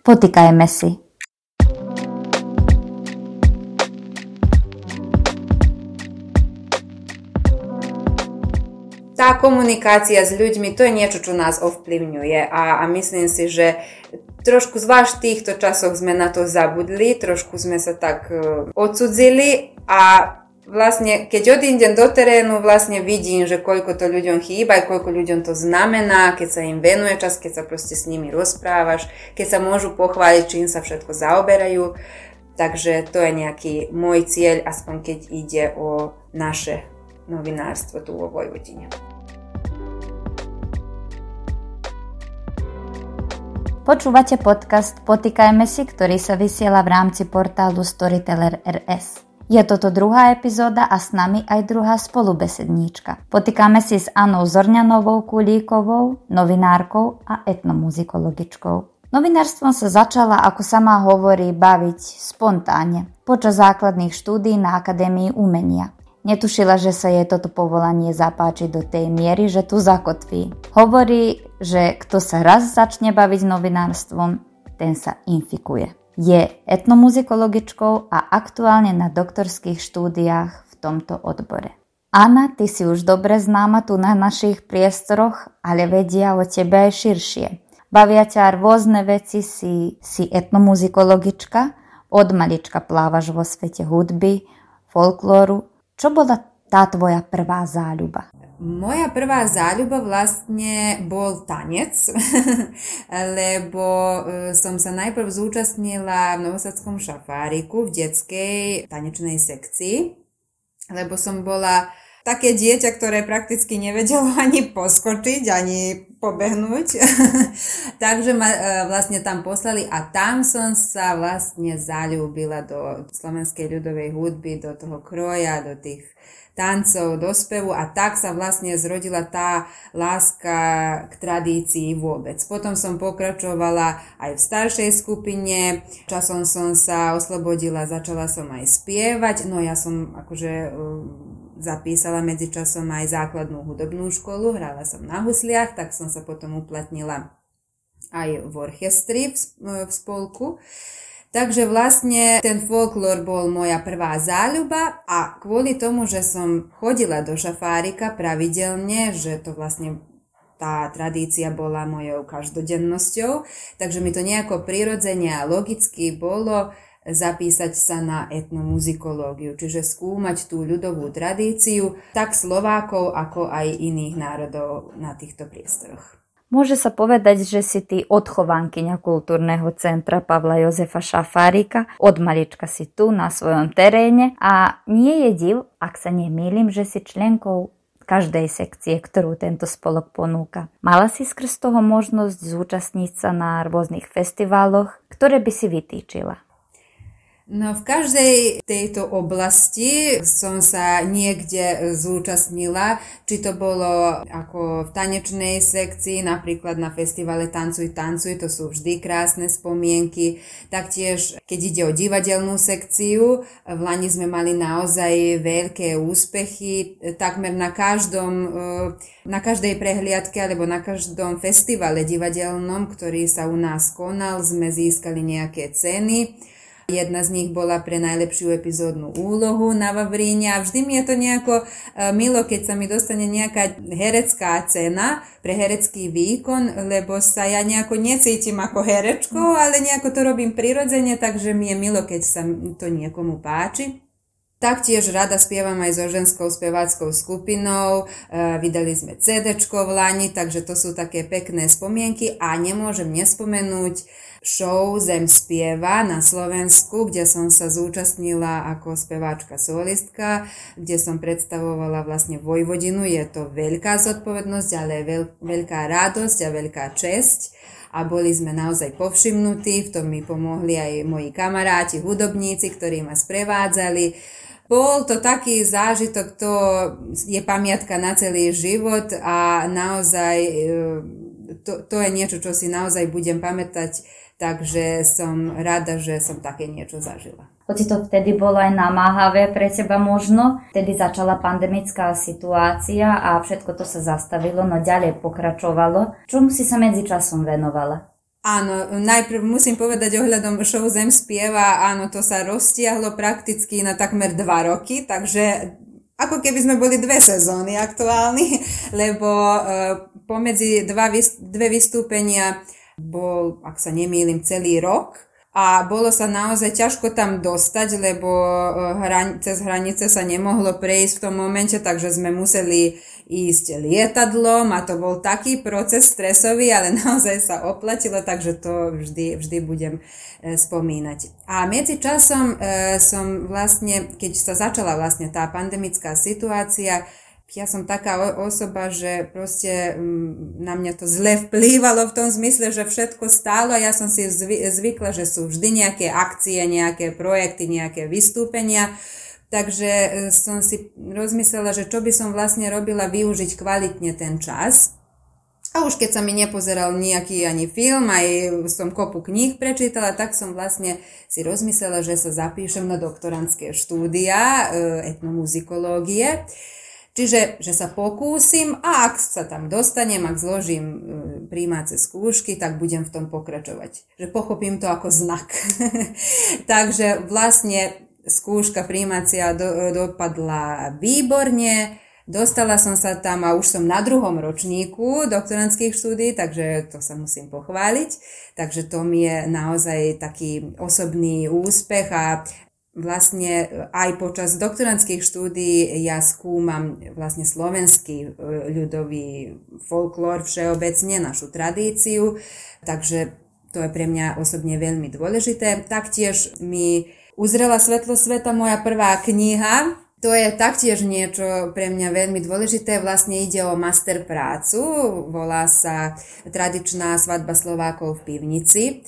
Potýkajme si. tá komunikácia s ľuďmi, to je niečo, čo nás ovplyvňuje a, a myslím si, že trošku zvlášť v týchto časoch sme na to zabudli, trošku sme sa tak uh, odsudzili a vlastne keď odídem do terénu, vlastne vidím, že koľko to ľuďom chýba, koľko ľuďom to znamená, keď sa im venuje čas, keď sa proste s nimi rozprávaš, keď sa môžu pochváliť, čím sa všetko zaoberajú. Takže to je nejaký môj cieľ, aspoň keď ide o naše novinárstvo tu vo Vojvodine. Počúvate podcast Potýkajme si, ktorý sa vysiela v rámci portálu Storyteller RS. Je toto druhá epizóda a s nami aj druhá spolubesedníčka. Potýkame si s Anou Zorňanovou Kulíkovou, novinárkou a etnomuzikologičkou. Novinárstvom sa začala, ako sama hovorí, baviť spontánne počas základných štúdí na Akadémii umenia. Netušila, že sa jej toto povolanie zapáči do tej miery, že tu zakotví. Hovorí, že kto sa raz začne baviť novinárstvom, ten sa infikuje. Je etnomuzikologičkou a aktuálne na doktorských štúdiách v tomto odbore. Anna, ty si už dobre známa tu na našich priestoroch, ale vedia o tebe aj širšie. Bavia ťa rôzne veci, si, si etnomuzikologička, od malička plávaš vo svete hudby, folklóru, čo bola tá tvoja prvá záľuba? Moja prvá záľuba vlastne bol tanec, lebo e, som sa najprv zúčastnila v Novosadskom šafáriku v detskej tanečnej sekcii, lebo som bola také dieťa, ktoré prakticky nevedelo ani poskočiť, ani pobehnúť. Takže ma e, vlastne tam poslali a tam som sa vlastne zalúbila do slovenskej ľudovej hudby, do toho kroja, do tých tancov, do spevu a tak sa vlastne zrodila tá láska k tradícii vôbec. Potom som pokračovala aj v staršej skupine, časom som sa oslobodila, začala som aj spievať, no ja som akože zapísala medzičasom aj základnú hudobnú školu, hrala som na husliach, tak som sa potom uplatnila aj v orchestri v, v spolku. Takže vlastne ten folklór bol moja prvá záľuba a kvôli tomu, že som chodila do šafárika pravidelne, že to vlastne tá tradícia bola mojou každodennosťou, takže mi to nejako prirodzene a logicky bolo zapísať sa na etnomuzikológiu, čiže skúmať tú ľudovú tradíciu tak Slovákov, ako aj iných národov na týchto priestoroch. Môže sa povedať, že si ty odchovankyňa kultúrneho centra Pavla Jozefa Šafárika. Od malička si tu na svojom teréne a nie je div, ak sa nemýlim, že si členkou každej sekcie, ktorú tento spolok ponúka. Mala si skrz toho možnosť zúčastniť sa na rôznych festivaloch, ktoré by si vytýčila. No v každej tejto oblasti som sa niekde zúčastnila, či to bolo ako v tanečnej sekcii, napríklad na festivale Tancuj, tancuj, to sú vždy krásne spomienky. Taktiež, keď ide o divadelnú sekciu, v Lani sme mali naozaj veľké úspechy, takmer na každom na každej prehliadke alebo na každom festivale divadelnom, ktorý sa u nás konal, sme získali nejaké ceny. Jedna z nich bola pre najlepšiu epizódnu úlohu na Vavríne a vždy mi je to nejako e, milo, keď sa mi dostane nejaká herecká cena pre herecký výkon, lebo sa ja nejako necítim ako herečkou, ale nejako to robím prirodzene, takže mi je milo, keď sa to niekomu páči. Taktiež rada spievam aj so ženskou speváckou skupinou, e, vydali sme CD v Lani, takže to sú také pekné spomienky a nemôžem nespomenúť show Zem spieva na Slovensku, kde som sa zúčastnila ako speváčka solistka, kde som predstavovala vlastne Vojvodinu. Je to veľká zodpovednosť, ale veľ, veľká radosť a veľká česť. A boli sme naozaj povšimnutí, v tom mi pomohli aj moji kamaráti, hudobníci, ktorí ma sprevádzali bol to taký zážitok, to je pamiatka na celý život a naozaj e, to, to je niečo, čo si naozaj budem pamätať, takže som rada, že som také niečo zažila. Hoci to vtedy bolo aj namáhavé pre teba možno, vtedy začala pandemická situácia a všetko to sa zastavilo, no ďalej pokračovalo. Čomu si sa medzi časom venovala? Áno, najprv musím povedať ohľadom show Zem spieva, áno, to sa roztiahlo prakticky na takmer dva roky, takže ako keby sme boli dve sezóny aktuálni, lebo uh, pomedzi dva, dve vystúpenia bol, ak sa nemýlim, celý rok a bolo sa naozaj ťažko tam dostať, lebo e, hran- cez hranice sa nemohlo prejsť v tom momente, takže sme museli ísť lietadlom a to bol taký proces stresový, ale naozaj sa oplatilo, takže to vždy, vždy budem e, spomínať. A medzi časom e, som vlastne, keď sa začala vlastne tá pandemická situácia, ja som taká osoba, že proste mm, na mňa to zle vplývalo v tom zmysle, že všetko stálo a ja som si zvykla, že sú vždy nejaké akcie, nejaké projekty, nejaké vystúpenia. Takže e, som si rozmyslela, že čo by som vlastne robila využiť kvalitne ten čas. A už keď sa mi nepozeral nejaký ani film, aj som kopu kníh prečítala, tak som vlastne si rozmyslela, že sa zapíšem na doktorantské štúdia e, etnomuzikológie. Čiže, že sa pokúsim a ak sa tam dostanem, ak zložím e, príjmace skúšky, tak budem v tom pokračovať. Že pochopím to ako znak. Takže vlastne skúška príjmacia do, dopadla výborne, Dostala som sa tam a už som na druhom ročníku doktorantských štúdí, takže to sa musím pochváliť. Takže to mi je naozaj taký osobný úspech a vlastne e, aj počas doktorantských štúdií ja skúmam vlastne slovenský e, ľudový folklór všeobecne, našu tradíciu, takže to je pre mňa osobne veľmi dôležité. Taktiež mi uzrela svetlo sveta moja prvá kniha, to je taktiež niečo pre mňa veľmi dôležité. Vlastne ide o master prácu, volá sa Tradičná svadba Slovákov v pivnici.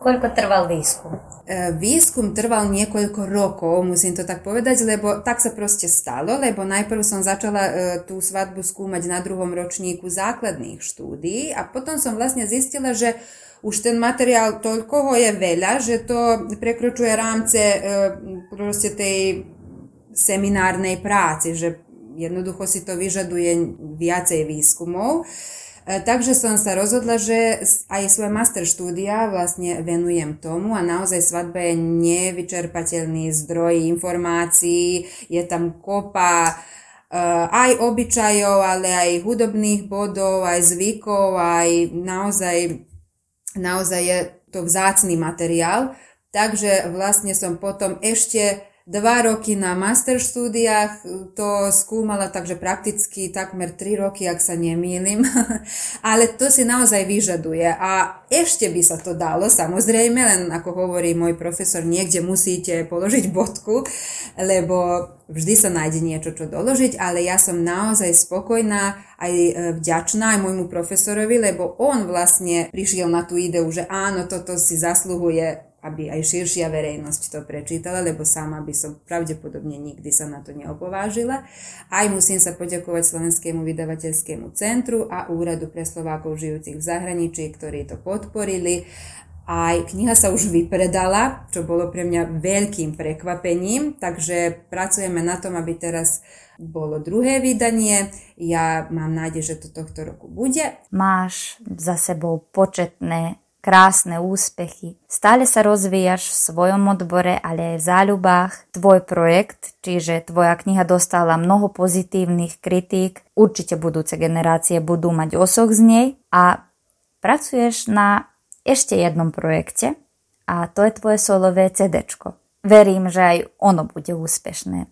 Koľko trval výskum? E, výskum trval niekoľko rokov, musím to tak povedať, lebo tak sa proste stalo, lebo najprv som začala e, tú svadbu skúmať na druhom ročníku základných štúdií a potom som vlastne zistila, že už ten materiál toľko ho je veľa, že to prekročuje rámce e, proste tej seminárnej práci, že jednoducho si to vyžaduje viacej výskumov. E, takže som sa rozhodla, že aj svoje master štúdia vlastne venujem tomu a naozaj svadba je nevyčerpateľný zdroj informácií, je tam kopa uh, aj obyčajov, ale aj hudobných bodov, aj zvykov, aj naozaj, naozaj je to vzácný materiál. Takže vlastne som potom ešte dva roky na master štúdiách to skúmala, takže prakticky takmer tri roky, ak sa nemýlim. Ale to si naozaj vyžaduje. A ešte by sa to dalo, samozrejme, len ako hovorí môj profesor, niekde musíte položiť bodku, lebo vždy sa nájde niečo, čo doložiť, ale ja som naozaj spokojná aj e, vďačná aj môjmu profesorovi, lebo on vlastne prišiel na tú ideu, že áno, toto si zasluhuje aby aj širšia verejnosť to prečítala, lebo sama by som pravdepodobne nikdy sa na to neopovážila. Aj musím sa poďakovať Slovenskému vydavateľskému centru a Úradu pre Slovákov žijúcich v zahraničí, ktorí to podporili. Aj kniha sa už vypredala, čo bolo pre mňa veľkým prekvapením, takže pracujeme na tom, aby teraz bolo druhé vydanie. Ja mám nádej, že to tohto roku bude. Máš za sebou početné krásne úspechy. Stále sa rozvíjaš v svojom odbore, ale aj v záľubách. Tvoj projekt, čiže tvoja kniha dostala mnoho pozitívnych kritík. Určite budúce generácie budú mať osoch z nej a pracuješ na ešte jednom projekte a to je tvoje solové CD. Verím, že aj ono bude úspešné.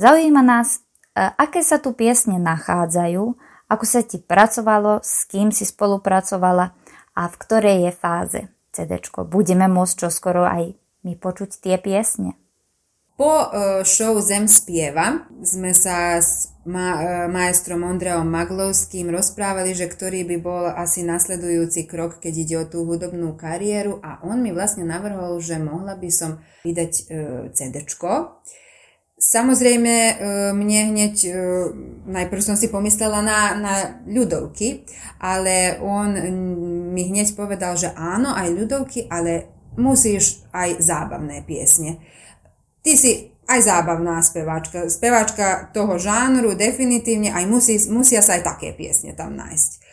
Zaujíma nás, e, aké sa tu piesne nachádzajú, ako sa ti pracovalo, s kým si spolupracovala a v ktorej je fáze CD. Budeme môcť čoskoro aj my počuť tie piesne. Po e, show Zem spieva sme sa s ma- e, maestrom Ondreom Maglovským rozprávali, že ktorý by bol asi nasledujúci krok, keď ide o tú hudobnú kariéru a on mi vlastne navrhol, že mohla by som vydať uh, CDčko. Samozrejme, e, mne hneď, e, najprv som si pomyslela na, na ľudovky, ale on mi hneď povedal, že áno, aj ľudovky, ale musíš aj zábavné piesne. Ty si aj zábavná speváčka, speváčka toho žánru, definitívne, aj musí, musia sa aj také piesne tam nájsť.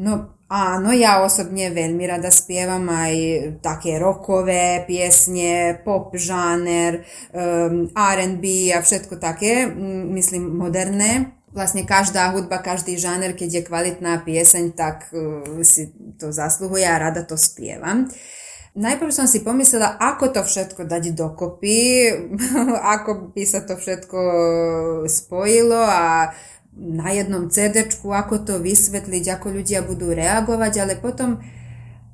No áno, ja osobne veľmi rada spievam aj také rokové piesne, pop žáner, um, R&B a všetko také, myslím moderné. Vlastne každá hudba, každý žáner, keď je kvalitná pieseň, tak uh, si to zasluhuje a rada to spievam. Najprv som si pomyslela, ako to všetko dať dokopy, ako by sa to všetko spojilo a na jednom CD, ako to vysvetliť, ako ľudia budú reagovať, ale potom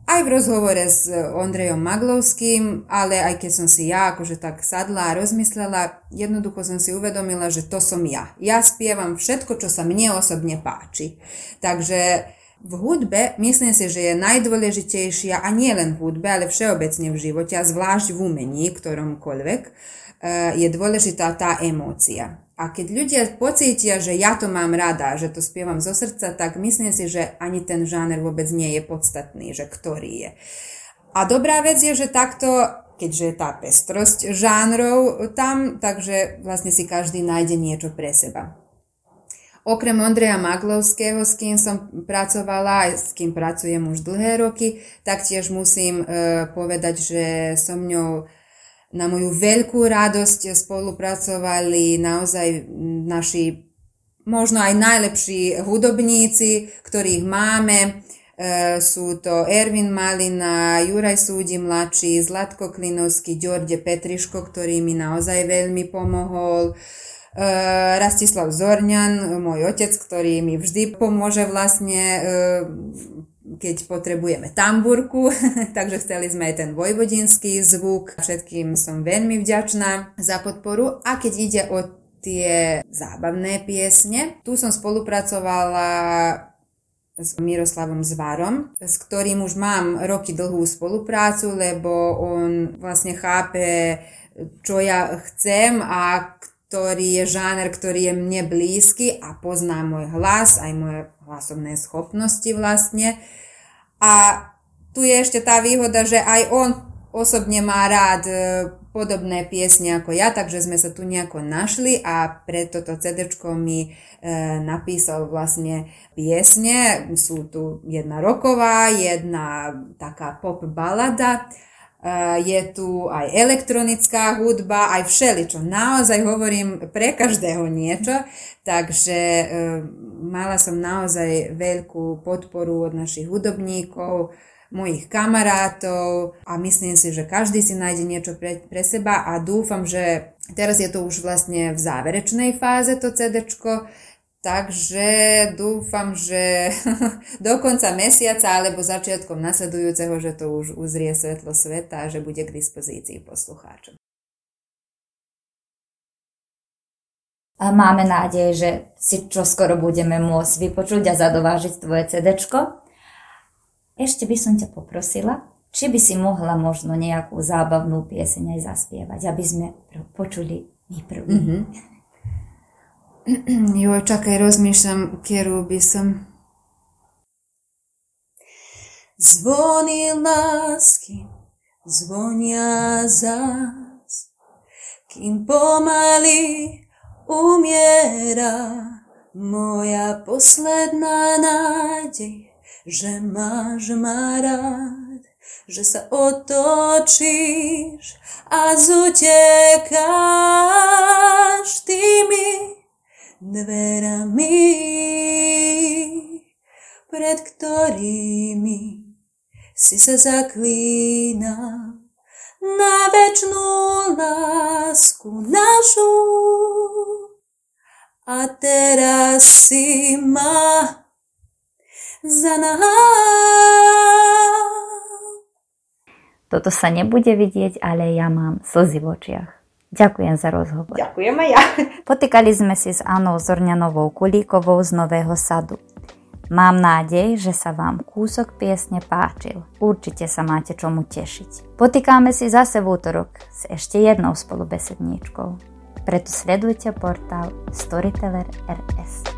aj v rozhovore s Ondrejom Maglovským, ale aj keď som si ja akože tak sadla a rozmyslela, jednoducho som si uvedomila, že to som ja. Ja spievam všetko, čo sa mne osobne páči. Takže v hudbe myslím si, že je najdôležitejšia, a nie len v hudbe, ale všeobecne v živote, a zvlášť v umení, ktoromkoľvek, je dôležitá tá emócia. A keď ľudia pocítia, že ja to mám rada, že to spievam zo srdca, tak myslím si, že ani ten žáner vôbec nie je podstatný, že ktorý je. A dobrá vec je, že takto, keďže je tá pestrosť žánrov tam, takže vlastne si každý nájde niečo pre seba. Okrem Ondreja Maglovského, s kým som pracovala, aj s kým pracujem už dlhé roky, taktiež musím e, povedať, že som ňou na moju veľkú radosť spolupracovali naozaj naši možno aj najlepší hudobníci, ktorých máme. E, sú to Ervin Malina, Juraj Súdi mladší, Zlatko Klinovský, Ďorde Petriško, ktorý mi naozaj veľmi pomohol. E, Rastislav Zorňan, môj otec, ktorý mi vždy pomôže vlastne e, keď potrebujeme tamburku, takže chceli sme aj ten vojvodinský zvuk. Všetkým som veľmi vďačná za podporu. A keď ide o tie zábavné piesne, tu som spolupracovala s Miroslavom Zvarom, s ktorým už mám roky dlhú spoluprácu, lebo on vlastne chápe, čo ja chcem a ktorý je žáner, ktorý je mne blízky a pozná môj hlas, aj moje hlasovné schopnosti vlastne. A tu je ešte tá výhoda, že aj on osobne má rád e, podobné piesne ako ja, takže sme sa tu nejako našli a pre toto CD mi e, napísal vlastne piesne. Sú tu jedna roková, jedna taká pop balada, je tu aj elektronická hudba, aj všeličo. Naozaj hovorím pre každého niečo, takže mala som naozaj veľkú podporu od našich hudobníkov, mojich kamarátov a myslím si, že každý si nájde niečo pre, pre seba a dúfam, že teraz je to už vlastne v záverečnej fáze to CDčko, takže dúfam, že do konca mesiaca alebo začiatkom nasledujúceho, že to už uzrie svetlo sveta a že bude k dispozícii poslucháčom. A máme nádej, že si čo skoro budeme môcť vypočuť a zadovážiť tvoje CD. Ešte by som ťa poprosila, či by si mohla možno nejakú zábavnú pieseň aj zaspievať, aby sme počuli my prvý. Mm-hmm. Jo, čakaj, rozmýšľam, ktorú by som... Zvony lásky zvonia zás, kým pomaly umiera moja posledná nádej, že máš ma rád, že sa otočíš a zutekáš tými dverami, pred ktorými si sa zaklínal na večnú lásku našu. A teraz si ma zanahal. Toto sa nebude vidieť, ale ja mám slzy v očiach. Ďakujem za rozhovor. Ďakujem aj ja. Potýkali sme si s Anou Zorňanovou Kulíkovou z Nového sadu. Mám nádej, že sa vám kúsok piesne páčil. Určite sa máte čomu tešiť. Potýkame si zase v útorok s ešte jednou spolubesedníčkou. Preto sledujte portál Storyteller RS.